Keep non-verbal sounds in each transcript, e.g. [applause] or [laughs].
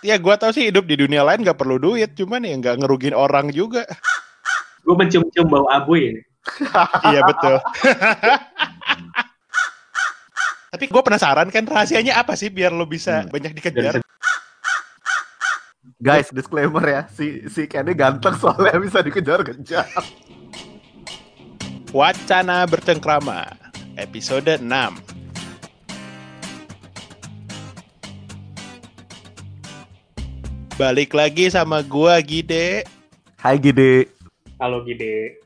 ya gue tau sih hidup di dunia lain gak perlu duit, cuman ya nggak ngerugin orang juga. Gue mencium-cium bau abu ya. [laughs] iya betul. Tapi gue penasaran kan rahasianya apa sih biar lo bisa Hmm. banyak dikejar? Guys, disclaimer ya, si si Kenny ganteng soalnya bisa dikejar-kejar. Wacana bercengkrama, episode 6. Balik lagi sama gua Gide. Hai Gide. Kalau gede.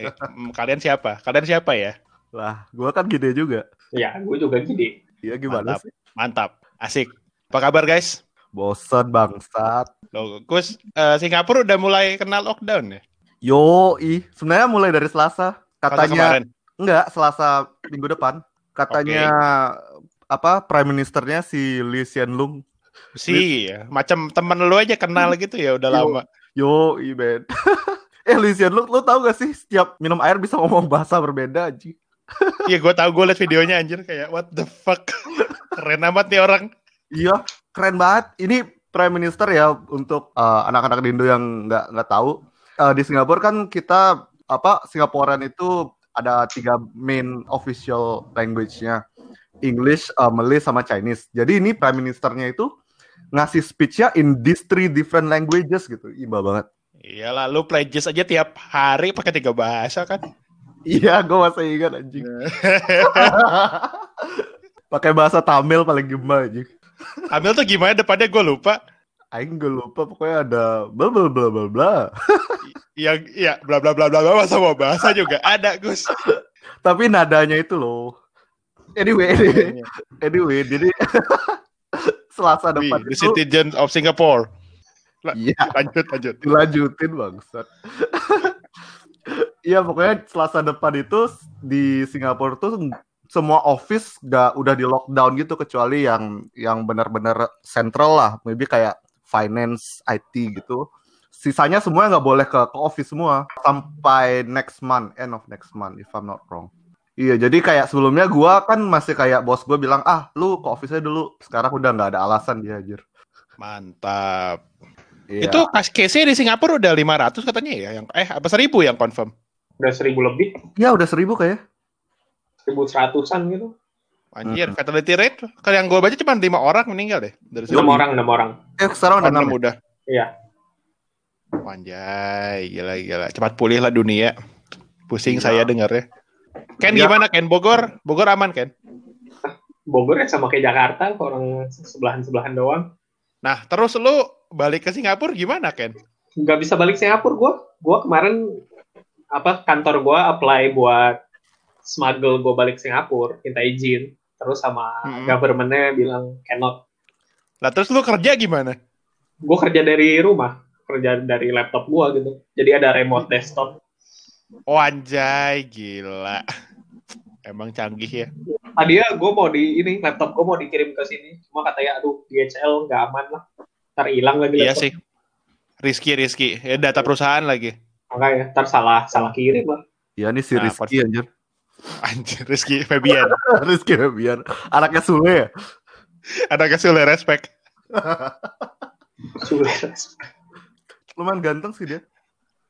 Eh, kalian siapa? Kalian siapa ya? Lah, gua kan Gide juga. Ya, gue juga gede. Iya gimana Mantap. sih? Mantap, asik. Apa kabar guys? Bosan bangsat. Loh, Gus, eh, Singapura udah mulai kenal lockdown ya? Yo, ih, sebenarnya mulai dari Selasa. Katanya kemarin? enggak, Selasa minggu depan. Katanya apa prime ministernya si Lee Hsien Loong. Si, macam temen lu aja kenal gitu ya udah Yo. lama. Yo, i ben. [laughs] eh Hsien Loong, lu tau gak sih setiap minum air bisa ngomong bahasa berbeda aja. [laughs] Iya, gue tahu gue liat videonya anjir kayak what the fuck. [laughs] Keren amat nih orang. Iya, keren banget. Ini prime minister ya untuk uh, anak-anak di Indo yang nggak nggak tahu. Uh, di Singapura kan kita apa Singaporean itu ada tiga main official language-nya. English, uh, Malay sama Chinese. Jadi ini prime ministernya itu ngasih speech-nya in these three different languages gitu. Iba banget. Iyalah, lu pledges aja tiap hari pakai tiga bahasa kan? Iya, gue masih ingat anjing. [laughs] Pakai bahasa Tamil paling gema anjing. Ambil tuh gimana depannya gue lupa. Aing gue lupa pokoknya ada bla bla bla bla bla. Yang iya bla bla bla bla bla sama bahasa juga ada Gus. Tapi nadanya itu loh. Anyway, anyway, anyway jadi [laughs] Selasa We, depan the itu citizen of Singapore. iya Lanjut lanjut. dilanjutin bangsat. Iya pokoknya Selasa depan itu di Singapura tuh semua office gak udah di lockdown gitu kecuali yang yang benar-benar central lah, maybe kayak finance, IT gitu. Sisanya semua nggak boleh ke, ke office semua sampai next month, end of next month if I'm not wrong. Iya, jadi kayak sebelumnya gua kan masih kayak bos gue bilang, ah lu ke office-nya dulu. Sekarang udah nggak ada alasan dia anjir. Mantap. Iya. Itu case di Singapura udah 500 katanya ya yang eh apa 1000 yang confirm. Udah seribu lebih. ya udah seribu kayak. Seribu seratusan gitu. Anjir, Mm-mm. fatality rate kalau yang gue baca cuma 5 orang meninggal deh dari Enam sini. orang, enam orang. Eh sekarang udah Enam enam. ya? udah. Iya. Anjay, gila gila. Cepat pulih lah dunia. Pusing Iya. saya dengarnya. Ken Iya. gimana Ken? Bogor? Bogor aman Ken? Bogor ya sama kayak Jakarta, orang sebelahan-sebelahan doang. Nah, terus lu balik ke Singapura gimana Ken? Nggak bisa balik Singapura gue. Gue kemarin apa kantor gue apply buat smuggle gue balik Singapura, minta izin. Terus sama Mm-mm. governmentnya bilang cannot. Lah terus lu kerja gimana? Gue kerja dari rumah, kerja dari laptop gue gitu. Jadi ada remote desktop. Oh anjay, gila. Emang canggih ya. Tadi ya gue mau di ini laptop gue mau dikirim ke sini, cuma katanya aduh DHL nggak aman lah, ntar hilang lagi Iya laptop. sih. Rizky, Rizky. Ya, data perusahaan lagi. Makanya ntar salah salah kirim lah. Iya nih si Nah, Rizky anjir. Anjir, Rizky Febian. [laughs] Rizky biar anaknya Sule ya. Ada kasih respect. [laughs] Sulit. Lumayan ganteng sih dia.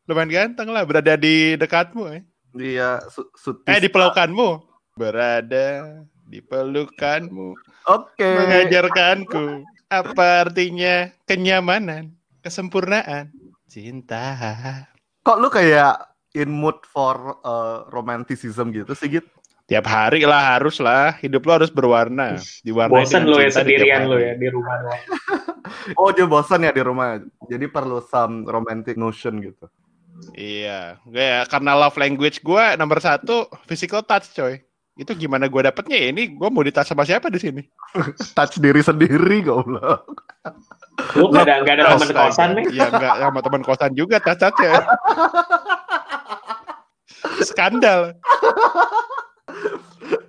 Lumayan ganteng lah, berada di dekatmu. Eh, Dia su sutis. eh di pelukanmu. Berada di pelukanmu. Oke. Mengajarkanku. Apa artinya kenyamanan, kesempurnaan, cinta. Kok lu kayak in mood for uh, romanticism gitu sih Git? Tiap hari lah harus lah. Hidup lo harus berwarna. Diwarnai Bosan dengan lo ya sendirian lo ya di rumah doang. [laughs] Oh dia bosan ya di rumah. Jadi perlu some romantic notion gitu. Iya, ya karena love language gue nomor satu physical touch coy. Itu gimana gue dapetnya ya? Ini gue mau ditouch sama siapa di sini? [laughs] Touch diri sendiri goblok. Lu nggak ada nggak ada teman kosan nih. Iya enggak sama teman kosan juga touch touch ya. Skandal.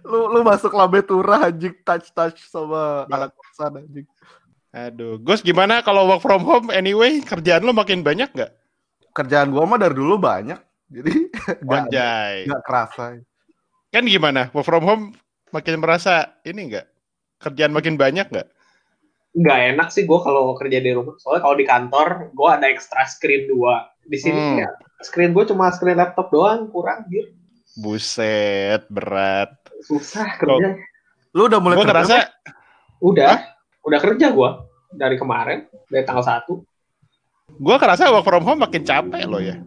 Lu lu masuk lambe turah anjing touch touch sama anak kosan anjing. Aduh, Gus gimana kalau work from home anyway kerjaan lo makin banyak nggak? Kerjaan gua mah dari dulu banyak. Jadi [laughs] Anjay. nggak kerasa. Kan gimana? Work from home makin merasa ini nggak? Kerjaan makin banyak nggak? nggak enak sih gue kalau kerja di rumah. Soalnya kalau di kantor gue ada extra screen dua. Di sini Hmm. ya screen gue cuma screen laptop doang, kurang gitu. Buset, berat. Susah kerja. Lu udah mulai kerja, ngerasa Meh? Udah, udah kerja gue dari kemarin, dari tanggal 1. Gue ngerasa work from home makin capek loh ya.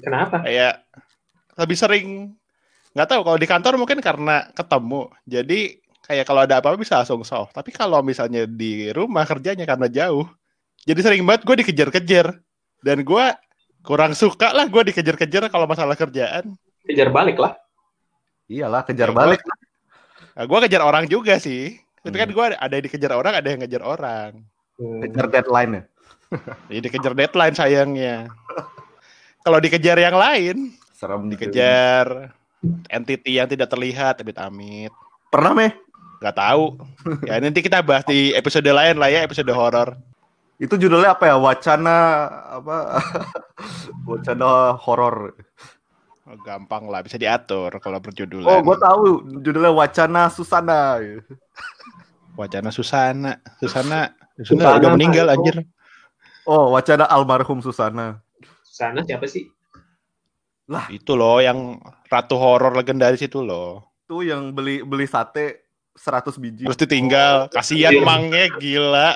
Kenapa? Kayak lebih sering nggak tahu kalau di kantor mungkin karena ketemu. Jadi kayak kalau ada apa-apa bisa langsung solve. Tapi kalau misalnya di rumah kerjanya karena jauh, jadi sering banget gue dikejar-kejar. Dan gue kurang suka lah gue dikejar-kejar kalau masalah kerjaan. Kejar balik lah. Iyalah, kejar Ya, balik. Nah, gue kejar orang juga sih. Tapi kan Hmm. gue ada yang dikejar orang, ada yang ngejar orang. Hmm. Kejar deadline ya. [laughs] Jadi dikejar deadline sayangnya. Kalau dikejar yang lain, Serem dikejar entity yang tidak terlihat, amit-amit. Pernah, Meh? Gak tahu. Ya nanti kita bahas di episode lain lah ya, episode horor. Itu judulnya apa ya? Wacana apa? [laughs] Wacana horor. Oh, gampang lah, bisa diatur kalau berjudul. Oh, gue tahu judulnya Wacana Susana. Wacana Susana. Susana. Susana Susana udah meninggal anjir. Oh, Wacana almarhum Susana. Sana siapa sih? Itu loh yang ratu horor legendaris itu loh. Tuh yang beli beli sate 100 biji. Terus ditinggal, kasihan Iya. mangnya gila.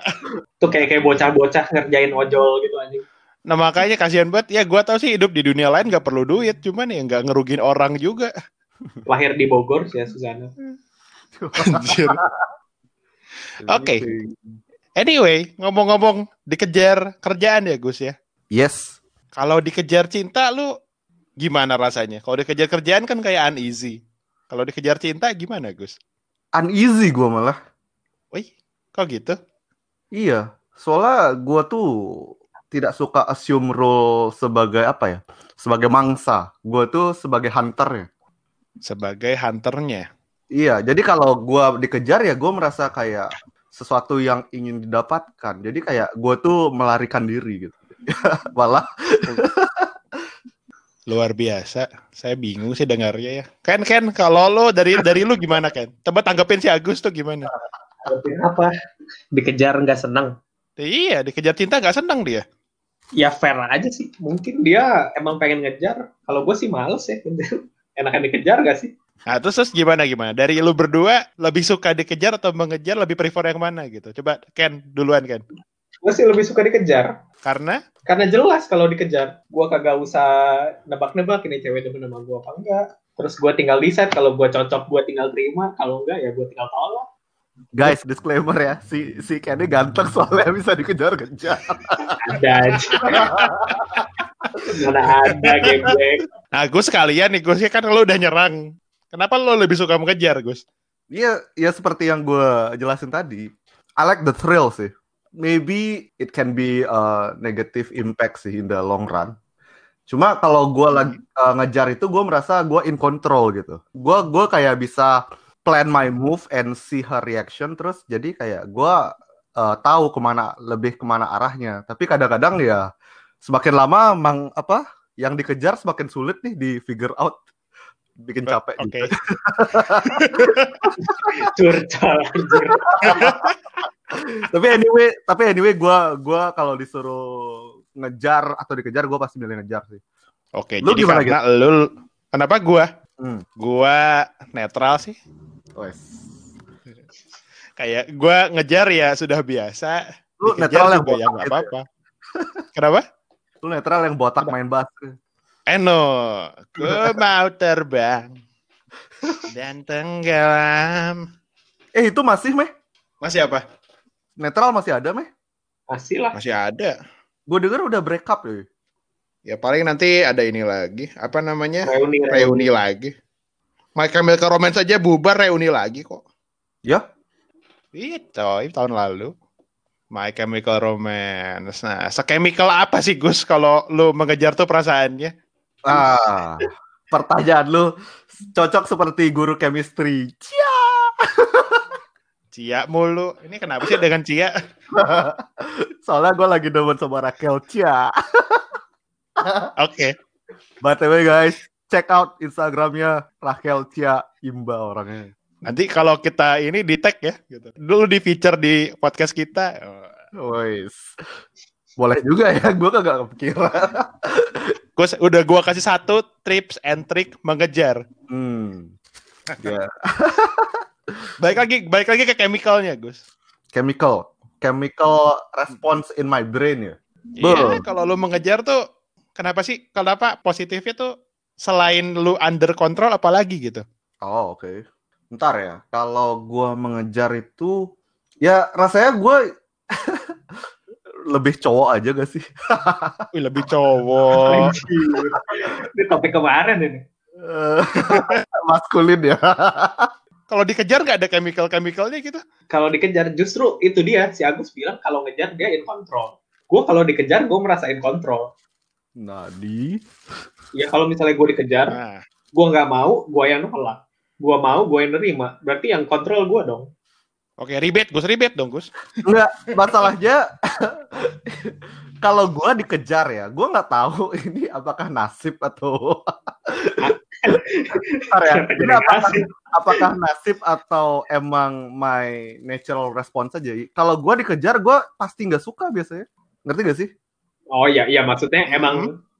Tuh kayak kayak bocah-bocah ngerjain ojol gitu anjing. Nah makanya kasihan banget. Ya gua tahu sih hidup di dunia lain gak perlu duit, cuman ya nggak ngerugin orang juga. Lahir di Bogor sih ya Susana. Anjir. [laughs] Oke. Anyway, ngomong-ngomong dikejar kerjaan ya Gus ya. Yes. Kalau dikejar cinta lu gimana rasanya? Kalau dikejar kerjaan kan kayak uneasy. Kalau dikejar cinta gimana Gus? Uneasy gue malah. Wih, kok gitu? Iya. Soalnya gue tuh tidak suka assume role sebagai apa ya? Sebagai mangsa. Gue tuh sebagai hunter ya. Sebagai hunternya. Iya, jadi kalau gua dikejar ya gue merasa kayak sesuatu yang ingin didapatkan. Jadi kayak gue tuh melarikan diri gitu. [laughs] Malah Luar biasa. Saya bingung sih dengarnya ya. Ken, Ken, kalau lo dari dari lu gimana Ken? Coba tanggepin si Agus tuh gimana? Apa? Dikejar nggak senang. Iya, dikejar cinta nggak senang dia. Ya fair aja sih. Mungkin dia emang pengen ngejar. Kalau gue sih males ya. [laughs] Enakan dikejar gak sih? Nah, terus, terus gimana gimana? Dari lu berdua lebih suka dikejar atau mengejar lebih prefer yang mana gitu? Coba Ken duluan Ken. Gue sih lebih suka dikejar. Karena Karena jelas kalau dikejar. Gue kagak usah nebak-nebak ini cewek demen sama gue apa enggak. Terus gue tinggal decide kalau gue cocok gue tinggal terima. Kalau enggak ya gue tinggal tolak. guys disclaimer ya, si si Kenny ganteng soalnya bisa dikejar-kejar. Ada aja. Mana ada geblek. Nah, Gus sekalian nih, Gus ya kan lo udah nyerang. Kenapa lo lebih suka mengejar, Gus? Iya, ya seperti yang gue jelasin tadi. I like the thrill sih. Maybe it can be a negative impact sih in the long run. Cuma kalau gue lagi uh, ngejar itu gue merasa gue in control gitu. Gue gue kayak bisa plan my move and see her reaction terus jadi kayak gue uh, tahu ke mana lebih ke mana arahnya. Tapi kadang-kadang ya semakin lama mang apa yang dikejar semakin sulit nih di figure out bikin capek Oke. gitu. [laughs] Curcol anjir. tapi anyway tapi anyway gue gua kalau disuruh ngejar atau dikejar gue pasti milih ngejar sih Oke, Lu jadi gimana, karena lu kenapa gua? Hmm. Gua netral sih. Wes. Kayak gua ngejar ya sudah biasa. Lu Dikejar netral yang ya botak nggak gitu apa-apa. Kenapa? lu netral yang botak main basket Eno, ku mau terbang dan tenggelam. eh itu masih meh Masih apa? netral masih ada meh Masih lah. Masih ada. gue denger udah break up ya Ya paling nanti ada ini lagi. Apa namanya? Reuni, Reuni lagi. My Chemical Romance aja bubar reuni lagi kok. ya Iya coy, tahun lalu. My Chemical Romance. Nah, sekemikal apa sih Gus kalau lu mengejar tuh perasaannya? Ah pertanyaan lu cocok seperti guru chemistry Cia. Cia mulu. Ini kenapa sih dengan Cia? soalnya gue lagi demen sama Raquel Cia Oke. btw guys check out instagramnya Raquel Cia Imba orangnya Nanti kalau kita ini di tag ya, gitu. Dulu di feature di podcast kita. Wais. Boleh juga ya, gue kagak kepikiran. Gue udah gua kasih satu tips and trick mengejar. Hmm. Ya, [laughs] Baik lagi, baik lagi ke chemicalnya, Gus. chemical, chemical response in my brain ya. Iya, Betul. kalau lu mengejar tuh kenapa sih? Kenapa positifnya tuh selain lu under control apalagi gitu? Oh, oke. Ntar ya, kalau gua mengejar itu ya rasanya gua lebih cowok aja gak sih? [laughs] Wih, lebih cowok. Ini topik kemarin ini. Eh, [laughs] Maskulin ya. [laughs] Kalau dikejar nggak ada chemical-chemicalnya gitu? Kalau dikejar justru itu dia si Agus bilang kalau ngejar dia in control. Gue kalau dikejar gue merasa in control. Nadi. Ya kalau misalnya gue dikejar, Nah, gue nggak mau, gue yang nolak. Gue mau, gue yang nerima. Berarti yang kontrol gue dong. Oke ribet, Gus ribet dong, Gus. Enggak, masalahnya [laughs] kalau gua dikejar ya, gua nggak tahu [laughs] ini apakah nasib atau [laughs] ya, ini apakah, nasib? apakah nasib atau emang my natural response aja? Kalau gua dikejar, gua pasti nggak suka biasanya. Ngerti gak sih? Oh iya, iya maksudnya Hmm. emang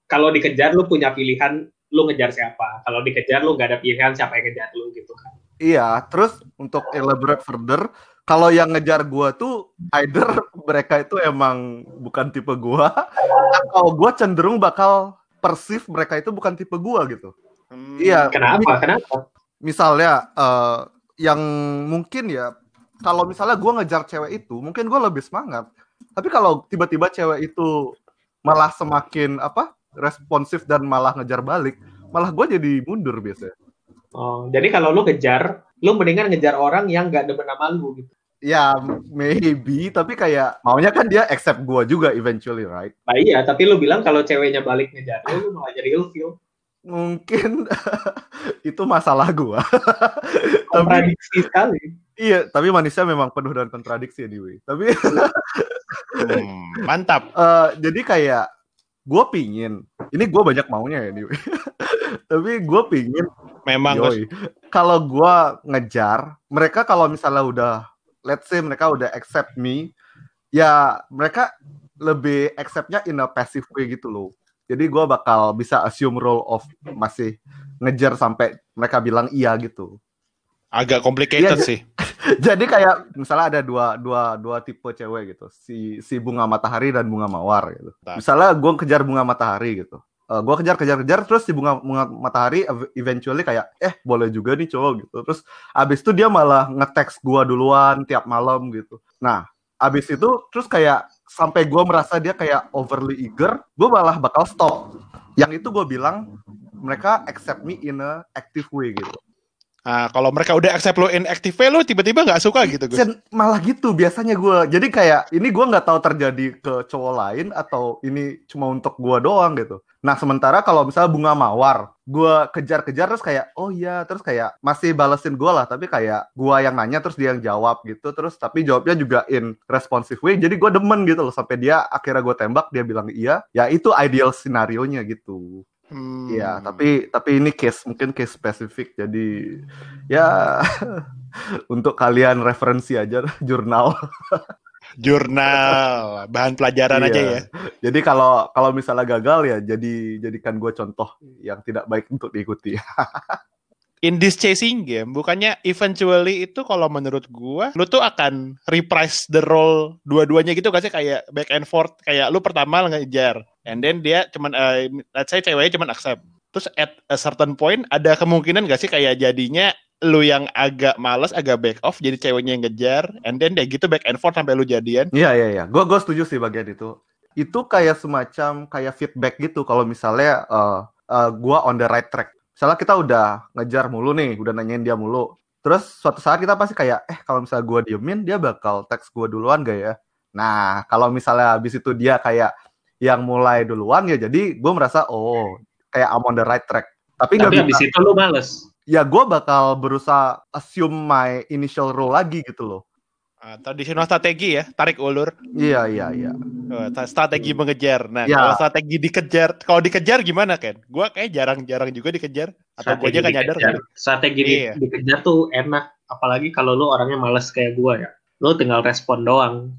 kalau dikejar lu punya pilihan lu ngejar siapa. Kalau dikejar lu nggak ada pilihan siapa yang ngejar lu gitu kan. Iya, terus untuk elaborate further, kalau yang ngejar gua tuh either mereka itu emang bukan tipe gua [laughs] atau gua cenderung bakal perceive mereka itu bukan tipe gua gitu. Hmm, Iya. Kenapa? Kenapa? Misalnya eh, yang mungkin ya kalau misalnya gua ngejar cewek itu, mungkin gua lebih semangat. Tapi kalau tiba-tiba cewek itu malah semakin apa? responsif dan malah ngejar balik, malah gua jadi mundur biasanya. Oh, jadi kalau lu ngejar, lu mendingan ngejar orang yang nggak demen sama lu gitu. Ya, maybe, tapi kayak maunya kan dia accept gua juga eventually, right? Nah iya, tapi lu bilang kalau ceweknya balik ngejar lu, lu malah jadi ilfeel. Mungkin [laughs] itu masalah gua. [laughs] tapi Kontradiksi sekali. iya, tapi manusia memang penuh dengan kontradiksi anyway. Tapi hmm, mantap. [laughs] eh, jadi kayak gua pingin, ini gua banyak maunya ya anyway. Tapi gua pingin Memang. Kalau gua ngejar, mereka kalau misalnya udah let's say mereka udah accept me, ya mereka lebih acceptnya in a passive way gitu loh. Jadi gua bakal bisa assume role of masih ngejar sampai mereka bilang iya gitu. agak complicated Iya, sih. [laughs] Jadi kayak misalnya ada dua dua dua tipe cewek gitu, si si bunga matahari dan bunga mawar gitu. Misalnya gua kejar bunga matahari gitu. Eh, gua kejar kejar kejar terus si bunga bunga matahari ev- eventually kayak eh boleh juga nih cowok gitu. Terus abis itu dia malah nge-text gua duluan tiap malam gitu. Nah, abis itu terus kayak sampai gua merasa dia kayak overly eager, gua malah bakal stop. Yang itu gua bilang mereka accept me in a active way gitu. Nah, kalau mereka udah accept lo in active lu tiba-tiba nggak suka gitu. Dan malah gitu biasanya gue. Jadi kayak ini gue nggak tahu terjadi ke cowok lain atau ini cuma untuk gue doang gitu. Nah sementara kalau misalnya bunga mawar, gue kejar-kejar terus kayak oh iya terus kayak masih balesin gue lah. Tapi kayak gue yang nanya terus dia yang jawab gitu. Terus tapi jawabnya juga in responsive way. Jadi gue demen gitu loh sampai dia akhirnya gue tembak dia bilang iya. Ya itu ideal scenario nya gitu. Hmm. Iya, tapi tapi ini case mungkin case spesifik. Jadi ya [laughs] untuk kalian referensi aja [laughs] jurnal. jurnal, bahan pelajaran Iya. aja ya. Jadi kalau kalau misalnya gagal ya jadi jadikan gue contoh yang tidak baik untuk diikuti. [laughs] In this chasing game, bukannya eventually itu kalau menurut gua, lu tuh akan reprise the role dua-duanya gitu gak sih kayak back and forth, kayak lu pertama ngejar, and then dia cuman, eh, let's say ceweknya cuman accept. Terus at a certain point ada kemungkinan gak sih kayak jadinya lu yang agak males, agak back off, jadi ceweknya yang ngejar, and then dia gitu back and forth sampai lu jadian. Iya iya iya. Gue gue setuju sih bagian itu. Itu kayak semacam kayak feedback gitu kalau misalnya eh eh, gua on the right track. Misalnya kita udah ngejar mulu nih, udah nanyain dia mulu. Terus suatu saat kita pasti kayak, eh kalau misalnya gua diemin, dia bakal teks gua duluan gak ya? Nah, kalau misalnya habis itu dia kayak yang mulai duluan ya, jadi gue merasa oh kayak I'm on the right track. Tapi Tapi bisa. abis itu lu males. Ya gue bakal berusaha assume my initial role lagi gitu loh. Ah, tradisional strategi ya, tarik ulur, Iya iya iya. Oh, ta- strategi mengejar. Nah, Ya. kalau strategi dikejar, kalau dikejar gimana Ken? Gua kayak jarang-jarang juga dikejar, atau gue aja gak nyadar. dikejar. Strategi di- Iya. dikejar tuh enak. apalagi kalau lu orangnya males kayak gua ya lu tinggal respon doang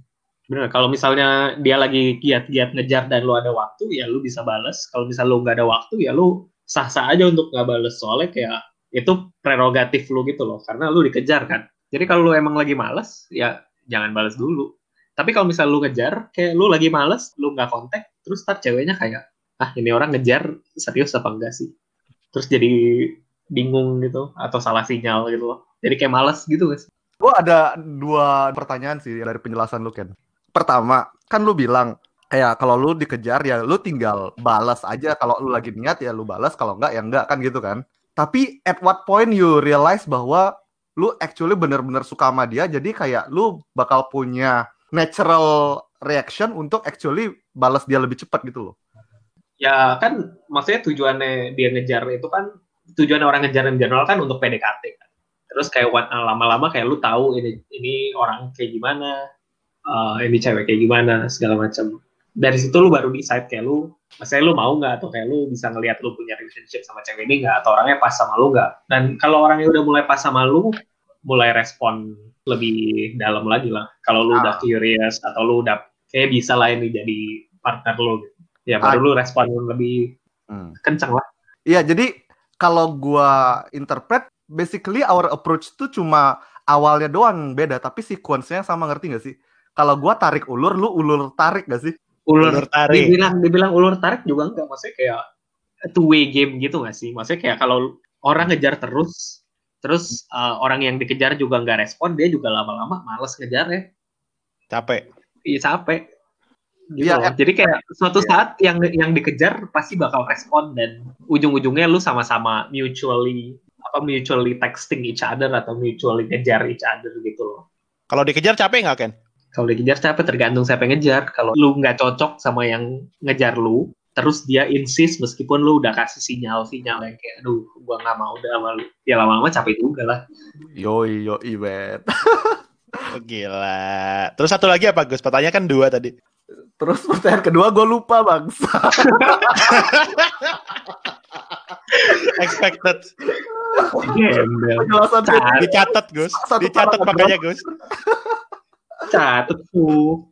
bener kalau misalnya dia lagi giat-giat ngejar dan lu ada waktu ya lu bisa bales kalau misal lu nggak ada waktu ya lu sah-sah aja untuk nggak bales soalnya kayak itu prerogatif lu gitu loh karena lu dikejar kan jadi kalau lu emang lagi males ya jangan bales dulu. Tapi kalau misal lu ngejar kayak lu lagi males lu nggak kontak terus start ceweknya kayak ah ini orang ngejar serius apa enggak sih? Terus jadi bingung gitu atau salah sinyal gitu loh. Jadi kayak males gitu guys Gue ada dua pertanyaan sih dari penjelasan lu Ken. Pertama, kan lu bilang kayak kalau lu dikejar ya lu tinggal balas aja. Kalau lu lagi niat ya lu balas kalau enggak ya enggak kan gitu kan. Tapi at what point you realize bahwa lu actually bener-bener suka sama dia jadi kayak lu bakal punya natural reaction untuk actually balas dia lebih cepat gitu loh. ya kan maksudnya tujuannya dia ngejar itu kan tujuan orang ngejar in general kan untuk PDKT kan. Terus kayak wa- lama-lama kayak lu tahu ini ini orang kayak gimana, eh, ini cewek kayak gimana segala macam. Dari situ lu baru decide kayak lu, maksudnya lu mau nggak atau kayak lu bisa ngelihat lu punya relationship sama cewek ini nggak atau orangnya pas sama lu nggak. Dan kalau orangnya udah mulai pas sama lu, mulai respon lebih dalam lagi lah. Kalau lu udah curious atau lu udah kayak bisa lah ini jadi partner lu gitu. Ya baru lu respon lebih Hmm. kenceng lah. Iya, jadi kalau gua interpret basically our approach tuh cuma awalnya doang beda, tapi sequence-nya sama ngerti gak sih? Kalau gua tarik ulur, lu ulur tarik gak sih? Ulur, Ulur tarik. dibilang dibilang ulur tarik juga enggak maksudnya kayak two way game gitu nggak sih maksudnya kayak kalau orang ngejar terus terus uh, orang yang dikejar juga nggak respon dia juga lama-lama males ngejar ya Capek. iya capek gitu Iya, loh. jadi kayak suatu saat yang yang dikejar pasti bakal respon dan ujung-ujungnya lu sama-sama mutually apa mutually texting each other atau mutually ngejar each other gitu loh Kalau dikejar capek nggak Ken? Kalau dikejar capek tergantung siapa yang ngejar kalau lu nggak cocok sama yang ngejar lu terus dia insist meskipun lu udah kasih sinyal-sinyal yang kayak aduh gua nggak mau udah sama lu ya lama-lama capek juga lah Yoi, yoi, bet. Oh, gila. Terus satu lagi apa Gus? Pertanyaan kan dua tadi. Terus pertanyaan kedua gue lupa, Bang. [laughs] Expected. Penjelasan. Dicatat Gus. Dicatat makanya Gus. Catet tuh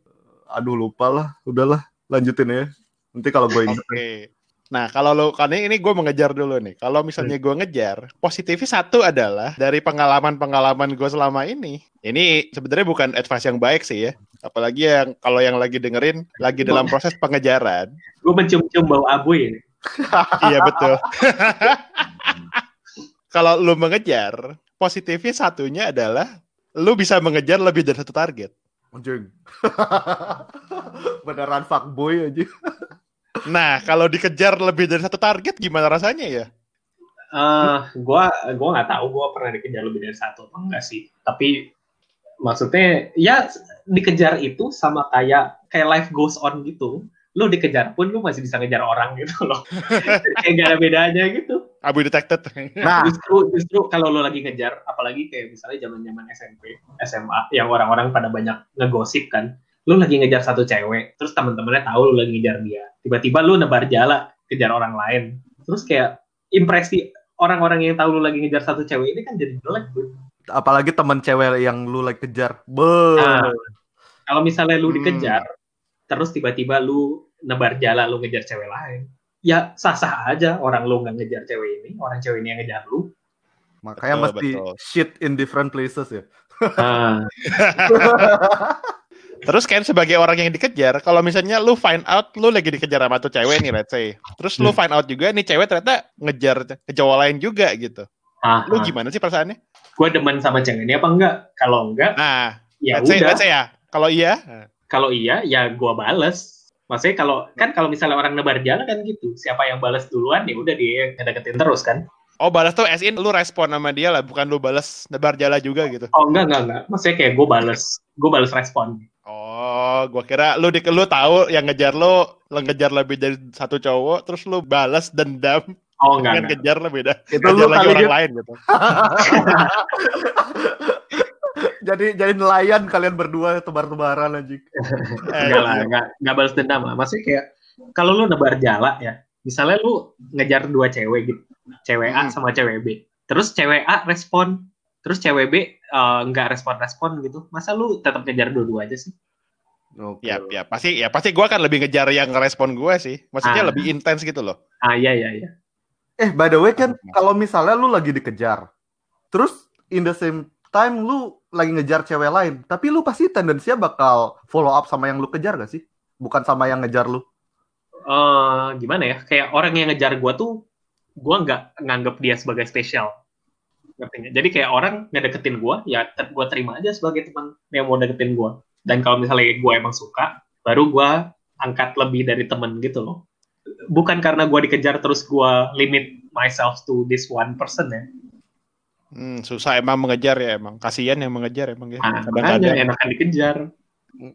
Aduh, lupa lah. Udahlah, lanjutin ya. Nanti kalau gue ingat. Oke. Nah, kalau lo kan ini gue mengejar dulu nih. Kalau misalnya gue ngejar, positifnya satu adalah dari pengalaman-pengalaman gue selama ini. Ini sebenarnya bukan advice yang baik sih ya. Apalagi yang kalau yang lagi dengerin lagi dalam proses pengejaran. gue mencium-cium bau abu ya [laughs] iya betul. [laughs] kalau lu mengejar, positifnya satunya adalah lu bisa mengejar lebih dari satu target. Anjing. [laughs] Beneran fuckboy aja. Nah, kalau dikejar lebih dari satu target gimana rasanya ya? Eh, gua gua nggak tahu gua pernah dikejar lebih dari satu apa enggak sih tapi maksudnya ya dikejar itu sama kayak kayak life goes on gitu lu dikejar pun lu masih bisa ngejar orang gitu loh [laughs] kayak gak ada bedanya gitu Abu detected. Nah, justru justru kalau lu lagi ngejar apalagi kayak misalnya zaman zaman SMP SMA yang orang-orang pada banyak ngegosip kan lu lagi ngejar satu cewek terus teman-temannya tahu lu lagi ngejar dia tiba-tiba lu nebar jala kejar orang lain terus kayak impresi orang-orang yang tahu lu lagi ngejar satu cewek ini kan jadi jelek apalagi teman cewek yang lu like kejar. Be. Nah, kalau misalnya lu Hmm. dikejar terus tiba-tiba lu nebar jala lu ngejar cewek lain ya sah-sah aja orang lu nggak ngejar cewek ini orang cewek ini yang ngejar lu Makanya Betul, mesti betul. shit in different places ya. nah, [laughs] Terus kan sebagai orang yang dikejar, kalau misalnya lu find out lu lagi dikejar sama tuh cewek nih, let's say. Terus lu Hmm. find out juga nih cewek ternyata ngejar ke cowok lain juga gitu. ah, Lu gimana sih perasaannya? gue demen sama cewek ini apa enggak kalau enggak Nah, ya let's say, udah let's say ya. Kalau iya, kalau iya ya gua bales maksudnya kalau kan kalau misalnya orang nebar jala kan gitu siapa yang balas duluan ya udah dia ngedeketin terus kan oh balas tuh as in lu respon sama dia lah, bukan lu balas nebar jala juga gitu. oh enggak enggak enggak maksudnya kayak gue bales gue bales respon Oh, gua kira lu di lu tahu yang ngejar lu, lu ngejar lebih dari satu cowok, terus lu balas dendam oh enggak dengan enggak kejar lebih dah. Itu Ngejar lu lagi orang Git. lain gitu. [laughs] jadi jadi nelayan kalian berdua tebar-tebaran anjing. [laughs] enggak lah enggak enggak balas dendam lah maksudnya kayak kalau lu nebar jala ya misalnya lu ngejar dua cewek gitu cewek A Hmm. sama cewek B terus cewek A respon terus cewek B eh, nggak respon-respon gitu masa lu tetap ngejar dua-dua aja sih Oke. Ya, ya pasti ya pasti gue akan lebih ngejar yang ngerespon gue sih. Maksudnya Ah. lebih intens gitu loh. ah iya iya iya Eh, by the way kan kalau misalnya lu lagi dikejar, terus in the same time lu lagi ngejar cewek lain, tapi lu pasti tendensinya bakal follow up sama yang lu kejar gak sih? Bukan sama yang ngejar lu. eh gimana ya? Kayak orang yang ngejar gua tuh gua nggak nganggap dia sebagai spesial. Jadi kayak orang ngedeketin gua ya ter- gua terima aja sebagai teman yang mau deketin gua. Dan kalau misalnya gua emang suka baru gua angkat lebih dari temen gitu loh. Bukan karena gua dikejar terus gua limit myself to this one person ya Hmm, susah emang mengejar ya emang. Kasihan yang mengejar emang ya. nah, Kadang-kadang. enakan dikejar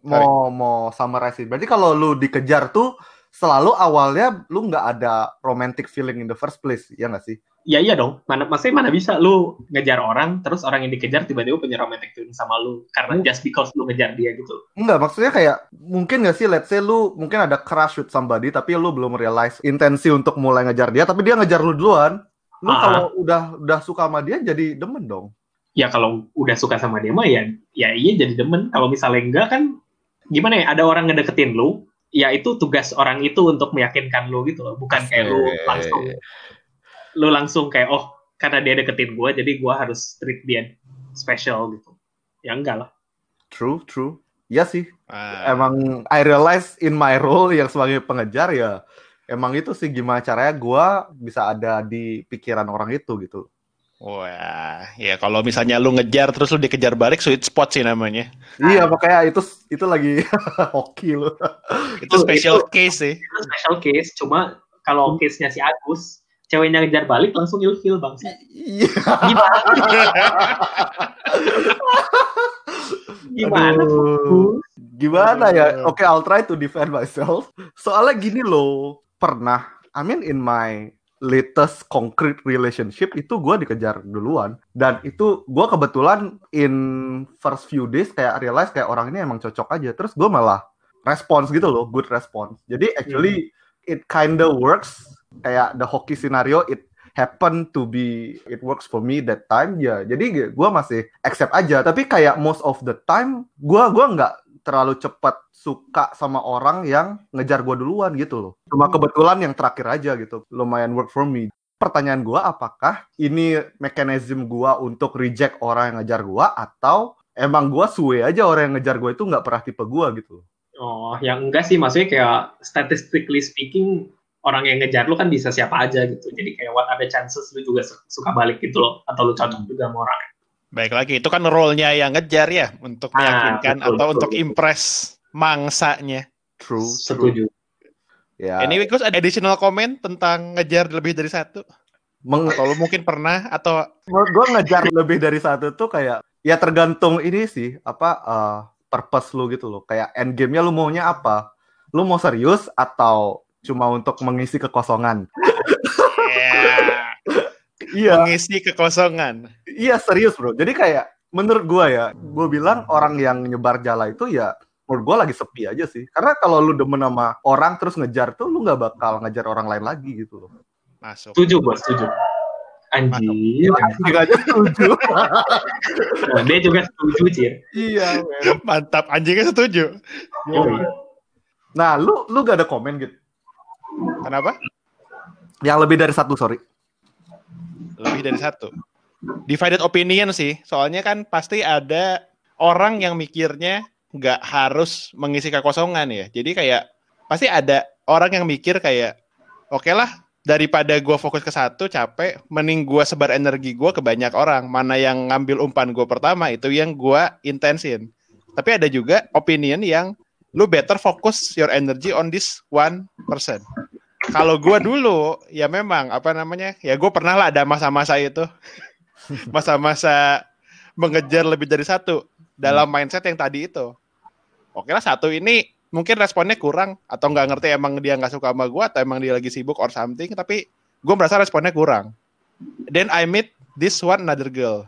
Mau mau summarize Berarti kalau lu dikejar tuh selalu awalnya lu nggak ada romantic feeling in the first place, ya nggak sih? ya iya dong mana maksudnya mana bisa lu ngejar orang terus orang yang dikejar tiba-tiba punya romantic feeling sama lu karena Hmm. just because lu ngejar dia gitu Enggak, maksudnya kayak mungkin gak sih, let's say lu mungkin ada crush with somebody, tapi lu belum realize intensi untuk mulai ngejar dia, tapi dia ngejar lu duluan. Lu Ah. kalau udah udah suka sama dia jadi demen dong. ya kalau udah suka sama dia mah ya ya iya jadi demen kalau misalnya enggak kan gimana ya ada orang ngedeketin lu ya itu tugas orang itu untuk meyakinkan lu gitu loh bukan kayak lu langsung lu langsung kayak oh karena dia deketin gua jadi gua harus treat dia special gitu ya enggak lah True, true. Iya sih. Ah, Emang I realize in my role yang sebagai pengejar ya emang itu sih gimana caranya gua bisa ada di pikiran orang itu gitu. Wah, ya kalau misalnya lu ngejar terus lu dikejar balik sweet spot sih namanya. Iya, makanya itu itu lagi [laughs] hoki lu. Itu Oh, special itu- case sih. itu special case cuma kalau case-nya si Agus ceweknya ngejar balik langsung ilfil bang Iya. gimana [laughs] gimana Aduh. Gimana ya? Oke, I'll try to defend myself. Soalnya gini loh, pernah, I mean in my latest concrete relationship itu gue dikejar duluan. Dan itu gue kebetulan in first few days kayak realize kayak orang ini emang cocok aja. Terus gue malah response gitu loh good response. Jadi actually it kinda works. Kayak the hockey scenario it happen to be it works for me that time ya. Jadi gue masih accept aja. Tapi kayak most of the time gue gua nggak terlalu cepat suka sama orang yang ngejar gue duluan gitu loh. Cuma kebetulan yang terakhir aja gitu. Lumayan work for me. Pertanyaan gue apakah ini mekanisme gue untuk reject orang yang ngejar gue atau emang gue suwe aja orang yang ngejar gue itu nggak pernah tipe gue gitu Oh, yang enggak sih, maksudnya kayak statistically speaking, orang yang ngejar lu kan bisa siapa aja gitu. Jadi kayak what are the chances lu juga su- suka balik gitu loh, atau lu cocok juga sama orang. Baik lagi, itu kan role-nya yang ngejar ya untuk Ah, meyakinkan betul, atau betul, untuk betul. impress mangsanya. true, true. Setuju. ya Anyway, Gus ada additional comment tentang ngejar lebih dari satu? Meng- [laughs] Atau lu mungkin pernah atau menurut gue ngejar lebih dari satu tuh kayak ya tergantung ini sih apa eh, purpose lu gitu loh kayak end game-nya lu maunya apa lu mau serius atau cuma untuk mengisi kekosongan [laughs] ya, iya mengisi kekosongan? iya serius bro jadi kayak menurut gua ya gue bilang orang yang nyebar jala itu ya menurut gua lagi sepi aja sih karena kalau lu demen sama orang terus ngejar tuh lu nggak bakal ngejar orang lain lagi gitu loh Masuk. Setuju, bos, setuju. Anjir. Anjing aja setuju Nah, [laughs] dia juga setuju, Cir. iya men. Mantap, anjingnya setuju. Yoi. nah lu lu gak ada komen gitu Kenapa? yang lebih dari satu sorry Lebih dari satu. Divided opinion sih, soalnya kan pasti ada orang yang mikirnya nggak harus mengisi kekosongan ya. Jadi kayak pasti ada orang yang mikir kayak, oke lah daripada gua fokus ke satu capek, mending gua sebar energi gua ke banyak orang. Mana yang ngambil umpan gua pertama itu yang gua intensin. Tapi ada juga opinion yang lu better focus your energy on this one person. Kalau gua dulu ya memang apa namanya ya gue pernah lah ada masa-masa itu [laughs] masa-masa mengejar lebih dari satu dalam mindset yang tadi itu. Oke lah satu ini mungkin responnya kurang atau nggak ngerti emang dia nggak suka sama gue atau emang dia lagi sibuk or something tapi gue merasa responnya kurang. Then I meet this one another girl.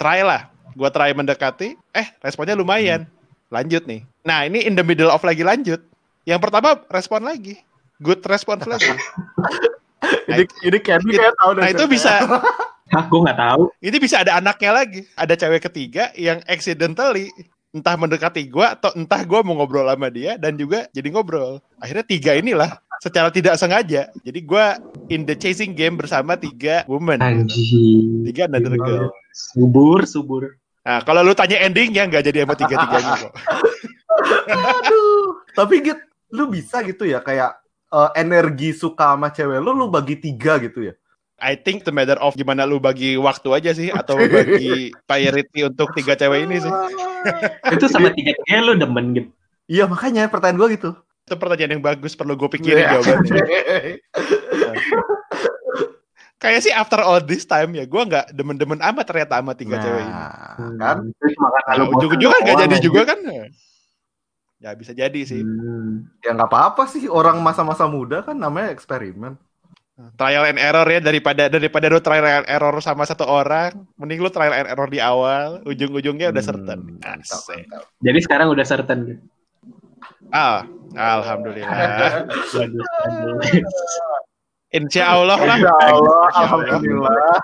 Try lah, gue try mendekati, eh responnya lumayan, lanjut nih. Nah ini in the middle of lagi lanjut. Yang pertama respon lagi, good response lagi. [laughs] ini ini Candy kayak tahu deh Nah itu bisa [laughs] Hah, gue nggak tahu. Ini bisa ada anaknya lagi. Ada cewek ketiga yang accidentally entah mendekati gue atau entah gue mau ngobrol sama dia dan juga jadi ngobrol. Akhirnya tiga inilah secara tidak sengaja. Jadi gue in the chasing game bersama tiga woman. Anjing. Tiga another girl. Subur, subur. Nah, kalau lu tanya endingnya nggak jadi sama tiga-tiganya kok. [laughs] Aduh. Tapi Git, lu bisa gitu ya kayak eh, energi suka sama cewek lu lu bagi tiga gitu ya. I think the matter of gimana lu bagi waktu aja sih atau [laughs] bagi priority untuk tiga cewek ini sih. [laughs] Itu sama tiga-tiganya lu demen gitu. Iya makanya pertanyaan gua gitu. Itu pertanyaan yang bagus perlu gue pikirin Iya. jawabannya. [laughs] Kayak sih after all this time ya gue nggak demen-demen amat ternyata sama tiga Nah, cewek ini. kan? Makan Kalau ujung-ujungnya nggak jadi juga kan? Ya bisa jadi sih. Hmm. Ya nggak apa-apa sih orang masa-masa muda kan namanya eksperimen. Trial and error ya daripada daripada lu trial and error sama satu orang, mending lu trial and error di awal, ujung-ujungnya udah certain. Hmm, mantap, Asik. Jadi sekarang udah certain gitu. Ah, alhamdulillah. [laughs] Insya Allah lah. Insya Allah, alhamdulillah.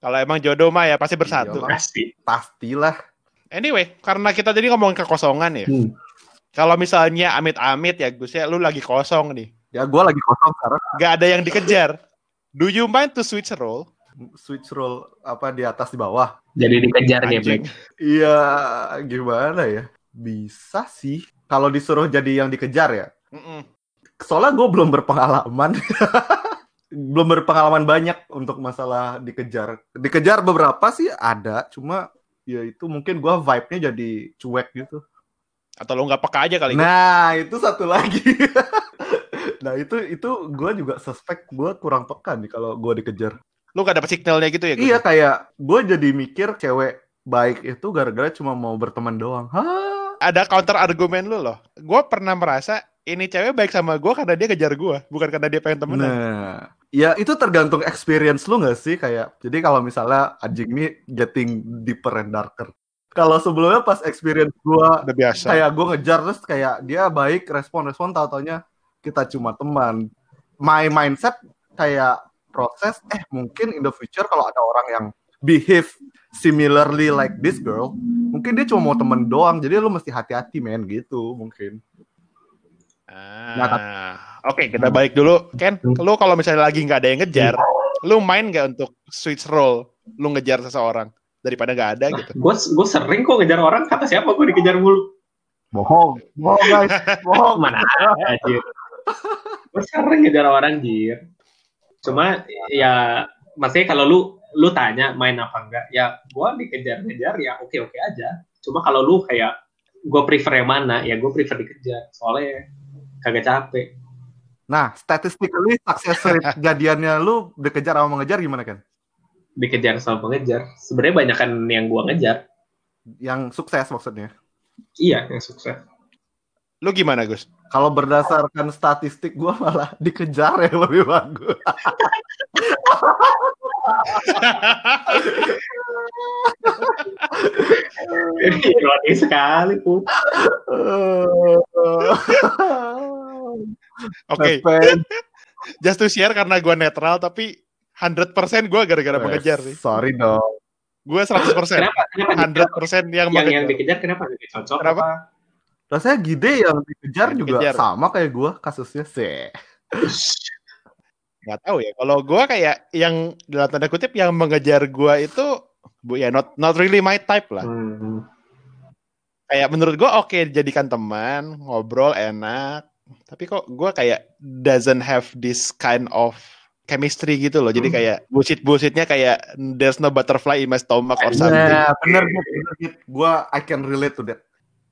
Kalau emang jodoh mah ya pasti bersatu. Iya, Pasti. Pastilah. Anyway, karena kita tadi ngomongin kekosongan ya. Hmm. Kalau misalnya amit-amit ya Gus ya, lu lagi kosong nih. Ya gue lagi kosong sekarang. Gak ada yang dikejar. Do you mind to switch role? Switch roll apa di atas di bawah? Jadi dikejar game Iya, gimana ya? Bisa sih. Kalau disuruh jadi yang dikejar ya. Mm-mm. Soalnya gue belum berpengalaman. [laughs] belum berpengalaman banyak untuk masalah dikejar. Dikejar beberapa sih ada, cuma ya itu mungkin gue vibe-nya jadi cuek gitu. Atau lu nggak peka aja kali? Nah, itu satu lagi. [laughs] nah, itu itu gue juga suspek gue kurang peka nih kalau gue dikejar. Lu gak dapet signalnya gitu ya? Iya, kayak gue jadi mikir cewek baik itu gara-gara cuma mau berteman doang. Hah? Ada counter argumen lu loh. Gue pernah merasa ini cewek baik sama gue karena dia kejar gue, bukan karena dia pengen temenan. Nah, ya itu tergantung experience lu gak sih kayak. Jadi kalau misalnya anjing ini getting deeper and darker. Kalau sebelumnya pas experience gua Udah biasa. kayak gue ngejar terus kayak dia baik respon-respon tau taunya kita cuma teman. My mindset kayak proses eh mungkin in the future kalau ada orang yang behave similarly like this girl, mungkin dia cuma mau temen doang. Jadi lu mesti hati-hati men gitu mungkin. Nah, Ah, Oke, kita balik dulu. Ken, lu kalau misalnya lagi nggak ada yang ngejar, lu main nggak untuk switch role? Lu ngejar seseorang daripada nggak ada gitu. Gue gue sering kok ngejar orang. Kata siapa gue dikejar mulu. Bohong, bohong guys, bohong. Mana ada. Gue sering ngejar orang Jir. Cuma ya maksudnya kalau lu lu tanya main apa enggak ya gue dikejar-ngejar ya oke oke aja. Cuma kalau lu kayak gue prefer yang mana ya gue prefer dikejar soalnya kagak capek. Nah, statistically success rate [laughs] jadiannya lu dikejar sama mengejar gimana kan? Dikejar sama pengejar. Sebenarnya banyak kan yang gue ngejar. Yang sukses maksudnya. Iya yang sukses. Lu gimana, Gus? Kalau berdasarkan statistik gua malah dikejar yang lebih bagus. Ini ironi sekali pun. [laughs] Oke, Pepe. just to share karena gua netral tapi 100% gua gara-gara mengejar sih. Sorry dong. Gua 100%. Kenapa? Kenapa 100% yang yang yang mengejar. dikejar kenapa? Cocok Kenapa? apa? Rasanya Gide yang dikejar Yang juga dikejar. sama kayak gua kasusnya sih. Nggak tahu ya. Kalau gua kayak yang dalam tanda kutip yang mengejar gua itu bu ya not not really my type lah. Hmm. Kayak menurut gua oke jadikan teman, ngobrol enak. Tapi kok gua kayak doesn't have this kind of chemistry gitu loh. Jadi Hmm. kayak bullshit-bullshitnya kayak there's no butterfly in my stomach or something. Nah, bener bener Git. Gua I can relate to that.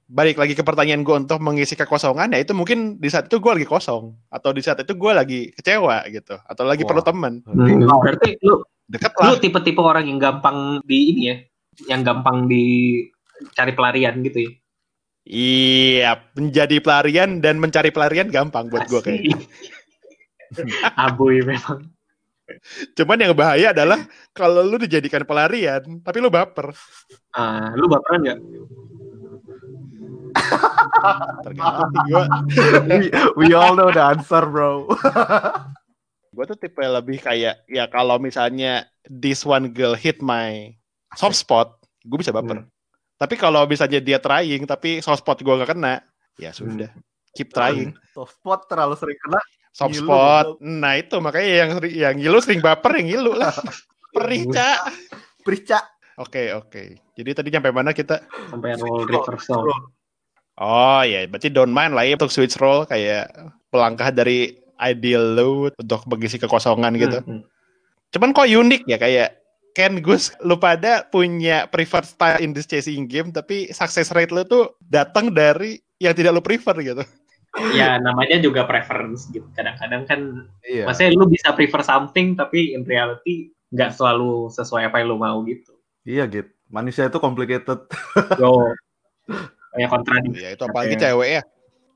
Balik lagi ke pertanyaan gua untuk mengisi kekosongan ya itu mungkin di saat itu gua lagi kosong atau di saat itu gua lagi kecewa gitu atau lagi Wah. perlu teman. Hmm, Berarti lu Deket lu lah. tipe-tipe orang yang gampang di ini ya, yang gampang dicari pelarian gitu ya. Iya, menjadi pelarian dan mencari pelarian gampang buat gua kayak. [laughs] Abuy memang. Cuman yang bahaya adalah kalau lu dijadikan pelarian, tapi lu baper. Ah, lu baperan nggak? Tergantung [laughs] we, we all know the answer, bro. [laughs] Gue tuh tipe lebih kayak ya kalau misalnya this one girl hit my soft spot, gue bisa baper. Hmm. Tapi kalau misalnya dia trying tapi soft spot gue gak kena, ya sudah. Keep trying. Soft spot terlalu sering kena. Soft Ngilu, spot. Nah itu makanya yang yang ngilu sering baper yang ngilu lah. [laughs] Perih, Cak. Prica. Oke, oke. Jadi tadi nyampe mana kita? sampai roll reversal. Oh ya, berarti don't mind lah ya untuk switch role kayak pelangkah dari ideal load untuk mengisi kekosongan gitu. Hmm, hmm. Cuman kok unik ya kayak Ken Gus lu pada punya preferred style in this chasing game tapi success rate lu tuh datang dari yang tidak lu prefer gitu. Ya namanya juga preference gitu. Kadang-kadang kan, Iya. maksudnya lu bisa prefer something tapi in reality nggak selalu sesuai apa yang lu mau gitu. Iya gitu. Manusia itu complicated. [laughs] Yo, kayak kontradiksi. Ya itu apalagi Oke. cewek ya.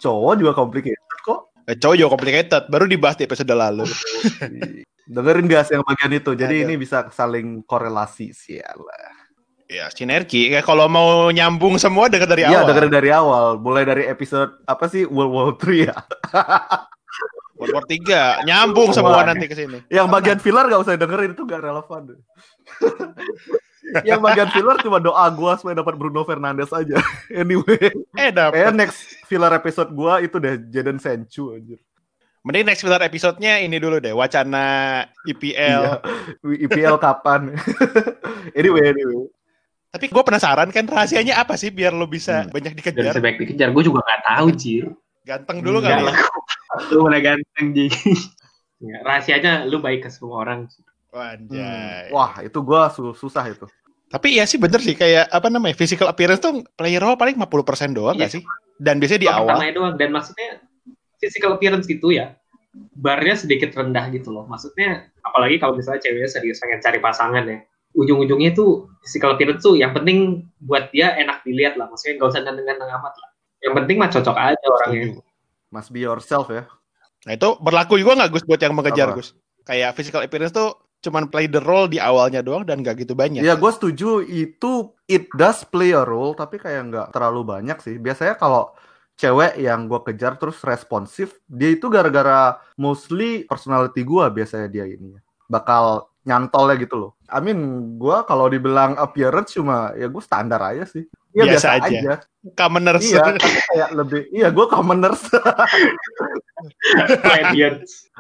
Cowok juga complicated kok. Eh, cowok juga complicated, baru dibahas di episode lalu. [laughs] Dengerin gas yang bagian itu. Jadi Ada. ini bisa saling korelasi sialah. Ya, sinergi. Kayak kalau mau nyambung semua denger dari Iya, awal. dengerin dari awal. Mulai dari episode apa sih World War 3 ya. [laughs] World War 3, nyambung semua nanti ke sini. Yang bagian filler gak usah dengerin itu gak relevan. [laughs] yang bagian filler cuma doa gua supaya dapat Bruno Fernandes aja. [laughs] anyway, Eh, dapet. kayak next filler episode gua itu deh Jadon Sancho anjir. Mending next filler episode-nya ini dulu deh, wacana IPL. Iya. IPL kapan? anyway, anyway. Tapi gue penasaran kan rahasianya apa sih biar lo bisa Hmm. banyak dikejar? sebaik dikejar, gue juga nggak tahu, Jir. Ganteng dulu Enggak kali. lah. [laughs] Lu mana ganteng, Ji. [laughs] Nggak, rahasianya lu baik ke semua orang. Anjay. Hmm. Wah, itu gua su- susah itu. Tapi iya sih bener sih kayak apa namanya physical appearance tuh player role paling 50% doang Iya. gak sih? Dan biasanya di awal. Doang. Dan maksudnya physical appearance gitu ya, barnya sedikit rendah gitu loh. Maksudnya, apalagi kalau misalnya ceweknya serius pengen cari pasangan ya. Ujung-ujungnya tuh physical appearance tuh yang penting buat dia enak dilihat lah. Maksudnya nggak usah ganteng-ganteng amat lah. Yang penting mah cocok aja orangnya. Must be yourself ya. Nah itu berlaku juga nggak Gus buat yang mengejar Apa? Gus? Kayak physical appearance tuh cuman play the role di awalnya doang dan gak gitu banyak. Iya, gue setuju itu it does play a role, tapi kayak nggak terlalu banyak sih. Biasanya kalau cewek yang gue kejar terus responsif, dia itu gara-gara mostly personality gue biasanya dia ini bakal nyantolnya gitu loh. I mean, gue kalau dibilang appearance cuma ya gue standar aja sih. Iya Biasa biasa, aja. aja. Commoners. Iya, tapi kayak lebih, iya gue commoners. [laughs]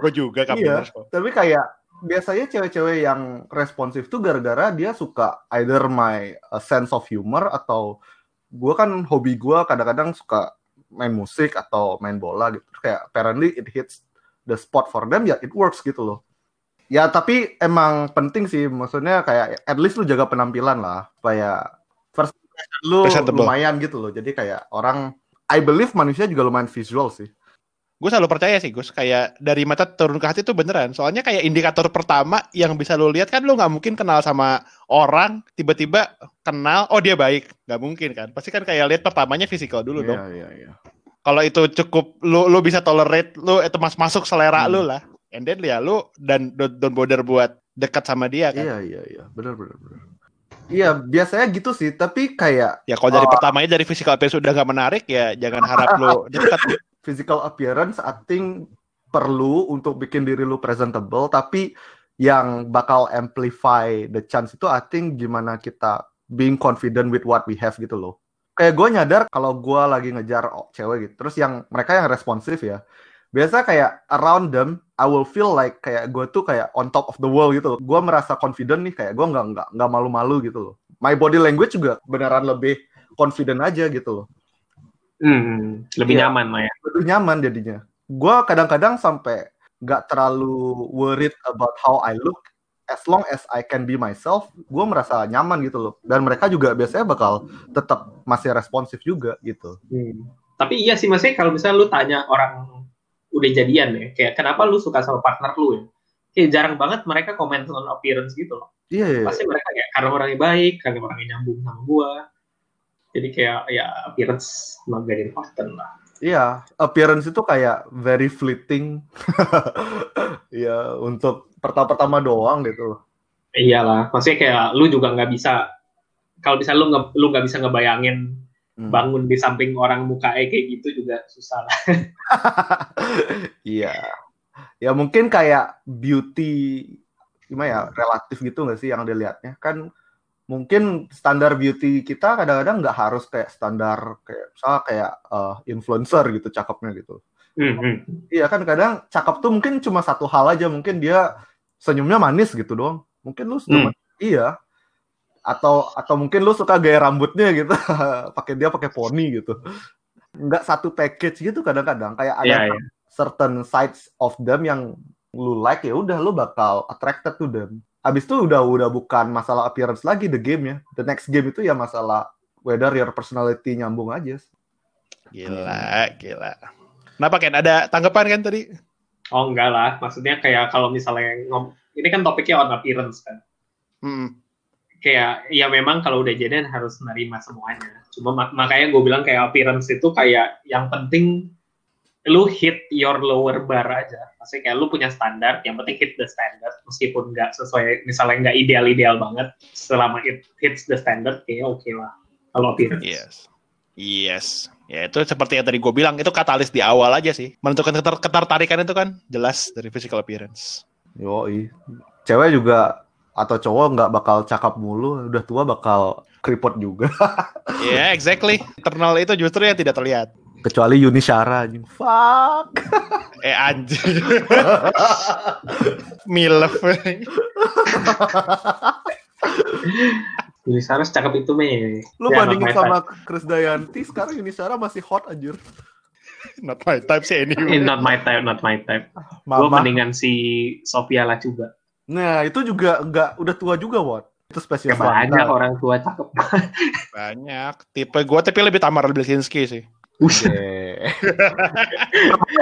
Gue juga commoners kok. tapi kayak biasanya cewek-cewek yang responsif tuh gara-gara dia suka either my uh, sense of humor atau gue kan hobi gue kadang-kadang suka main musik atau main bola gitu kayak apparently it hits the spot for them ya it works gitu loh ya tapi emang penting sih maksudnya kayak at least lu jaga penampilan lah supaya first impression lu lumayan gitu loh jadi kayak orang I believe manusia juga lumayan visual sih Gue selalu percaya sih Gus, kayak dari mata turun ke hati itu beneran. Soalnya kayak indikator pertama yang bisa lo lihat kan lo nggak mungkin kenal sama orang, tiba-tiba kenal, oh dia baik, nggak mungkin kan. Pasti kan kayak lihat pertamanya fisikal dulu dong. iya iya iya Kalau itu cukup lo lo bisa tolerate, lo itu mas masuk selera Hmm. lo lah. And then ya lo dan don't, don't bother buat dekat sama dia kan. Iya iya iya, benar benar benar. Iya biasanya gitu sih, tapi kayak Ya kalau dari Oh. pertamanya dari physical appearance sudah nggak menarik ya jangan harap lo [laughs] dekat. physical appearance I think perlu untuk bikin diri lu presentable, tapi yang bakal amplify the chance itu I think gimana kita being confident with what we have gitu loh. Kayak gue nyadar kalau gue lagi ngejar cewek gitu, terus yang mereka yang responsif ya, biasa kayak around them I will feel like kayak gue tuh kayak on top of the world gitu loh. Gue merasa confident nih kayak gue nggak nggak nggak malu-malu gitu loh. My body language juga beneran lebih confident aja gitu loh. Hmm, lebih Iya. nyaman lah ya. lebih nyaman jadinya. Gue kadang-kadang sampai nggak terlalu worried about how I look. As long as I can be myself, gue merasa nyaman gitu loh. Dan mereka juga biasanya bakal tetap masih responsif juga gitu. Hmm. Tapi iya sih maksudnya kalau misalnya lu tanya orang udah jadian ya, kayak kenapa lu suka sama partner lu ya? Kayak jarang banget mereka komen on appearance gitu loh. Iya, iya. Pasti mereka kayak karena orangnya baik, karena orangnya nyambung sama gua. Jadi kayak ya appearance not very important lah. Iya, appearance itu kayak very fleeting. [laughs] Iya, untuk pertama-pertama doang gitu. Iyalah, maksudnya kayak lu juga nggak bisa kalau bisa lu nge, lu nggak bisa ngebayangin Hmm. bangun di samping orang mukanya kayak gitu juga susah lah. [laughs] Iya. ya mungkin kayak beauty gimana ya relatif gitu nggak sih yang dilihatnya kan mungkin standar beauty kita kadang-kadang nggak harus kayak standar kayak misalnya kayak uh, influencer gitu cakepnya gitu Mhm. iya kan kadang cakep tuh mungkin cuma satu hal aja mungkin dia senyumnya manis gitu doang mungkin lu cuma iya atau atau mungkin lu suka gaya rambutnya gitu [laughs] pakai dia pakai poni gitu nggak satu package gitu kadang-kadang kayak ada Iya, iya. certain sides of them yang lu like ya udah lu bakal attracted to them. Abis itu udah udah bukan masalah appearance lagi the game ya. The next game itu ya masalah whether your personality nyambung aja. Gila, gila. Kenapa Ken? Ada tanggapan kan tadi? Oh enggak lah, maksudnya kayak kalau misalnya ngom ini kan topiknya on appearance kan. Hmm. Kayak ya memang kalau udah jadian harus nerima semuanya. Cuma mak- makanya gue bilang kayak appearance itu kayak yang penting lu hit your lower bar aja. Maksudnya kayak lu punya standar, yang penting hit the standard meskipun nggak sesuai misalnya nggak ideal-ideal banget, selama it hits the standard kayak oke lah. Kalau appearance. Yes. Yes. Ya itu seperti yang tadi gue bilang, itu katalis di awal aja sih. Menentukan ketar ketertarikan itu kan jelas dari physical appearance. Yoi. Cewek juga atau cowok nggak bakal cakap mulu, udah tua bakal keriput juga. [laughs] Ya, exactly. Internal itu justru yang tidak terlihat. Kecuali Yuni Syara anjing. Fuck. [laughs] Eh anjing. [laughs] Milf. Yuni Sarah cakep itu meh. Lu Ya, bandingin not my sama Chris Dayanti, sekarang Yuni Syara masih hot anjir. Not my type sih anyway. Eh, not my type, not my type. Gue mendingan si Sophia Lacuba. Nah, itu juga nggak udah tua juga, Wat. Itu spesial Ya, banyak orang tua cakep. Banyak. Tipe gue tapi lebih Tamara Belsinski sih.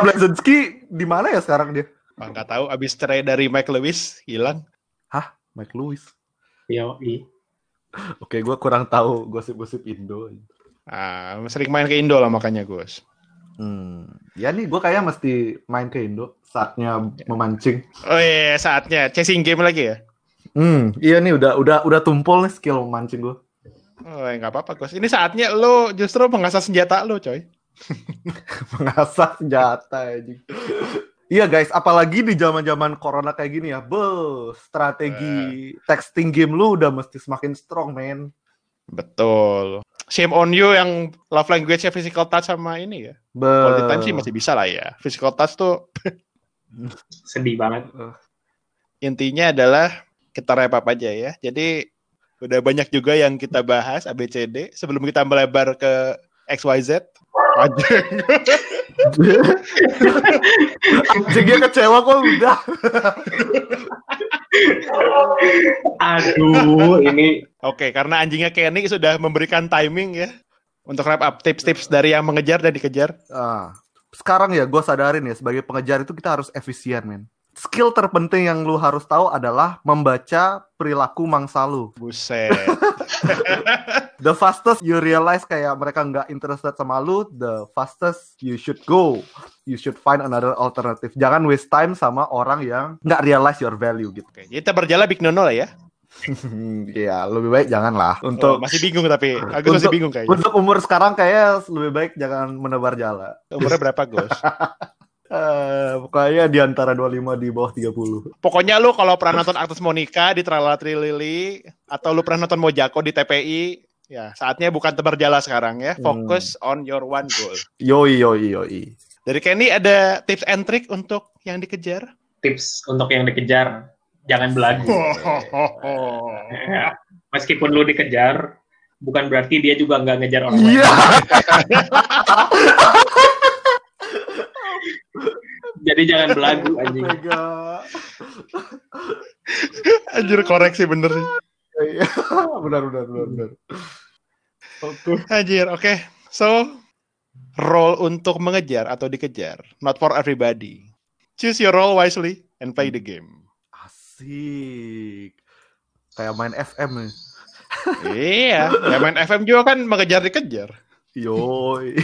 Blazinski di mana ya sekarang dia? Ah, Nggak tahu abis cerai dari Mike Lewis hilang. Mike Lewis. Yoi. Oke, gue kurang tahu gosip-gosip Indo. Ah, sering main ke Indo lah makanya Gus. Hmm. Ya nih, gue kayaknya mesti main ke Indo saatnya memancing. Oh iya, saatnya chasing game lagi ya. Hmm, iya nih udah udah udah tumpul nih skill memancing gue. Oh, ya nggak apa-apa Gus. Ini saatnya lo justru mengasah senjata lo, coy. [laughs] Mengasah senjata aja. Iya guys, apalagi di zaman-zaman corona kayak gini ya, be strategi texting game lu udah mesti semakin strong, man. Betul. Shame on you yang love language-nya physical touch sama ini ya. Be Quality time sih masih bisa lah ya. Physical touch tuh [laughs] Sedih banget. intinya adalah kita wrap up aja ya. Jadi udah banyak juga yang kita bahas ABCD sebelum kita melebar ke XYZ. Anjing. Dia kecewa kok udah. [laughs] Aduh, ini Oke, karena anjingnya Kenny sudah memberikan timing ya untuk wrap up tips-tips dari yang mengejar dan dikejar. Ah, sekarang ya gue sadarin ya sebagai pengejar itu kita harus efisien, men. Skill terpenting yang lu harus tahu adalah membaca perilaku mangsa lu. Buset. [laughs] The fastest you realize kayak mereka nggak interested sama lu, the fastest you should go. You should find another alternative. Jangan waste time sama orang yang nggak realize your value gitu. Oke, kita berjalan big nono lah ya. [laughs] Iya, lebih baik jangan lah. Oh, Untuk masih bingung tapi aku masih bingung kayaknya. untuk umur sekarang kayak lebih baik jangan menebar jala. Umurnya berapa, Gus? [laughs] Eh, pokoknya di antara 25 di bawah 30. Pokoknya lu kalau pernah nonton Agnes Monica di Tralala Trilili atau lu pernah nonton Mojako di TPI, ya saatnya bukan tebar jala sekarang ya. Fokus on your one goal. Yoi yoi yoi. Dari Kenny ada tips and trick untuk yang dikejar? tips untuk yang dikejar. Jangan belagu. Ya, [laughs] Meskipun lu dikejar, bukan berarti dia juga nggak ngejar orang lain. Iya. [laughs] Jadi jangan belagu anjing. Astaga. Anjir koreksi bener sih. Iya. [laughs] benar benar benar benar. Oke. Anjir, oke. So, role untuk mengejar atau dikejar, not for everybody. Choose your role wisely and play the game. Asik. Kayak main FM nih. iya, ya main FM juga kan mengejar dikejar. Yoi.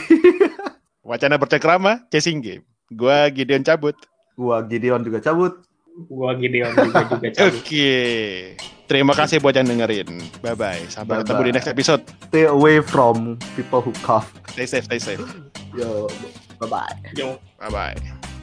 Wacana bercengkrama, chasing game. Gua Gideon cabut. Gua Gideon juga cabut. Gua Gideon juga juga [laughs] Oke. cabut. Terima kasih buat yang dengerin. Bye bye. Sampai Bye-bye. ketemu di next episode. Stay away from people who cough. Stay safe, stay safe. Yo. Bye bye. Yo. Bye bye.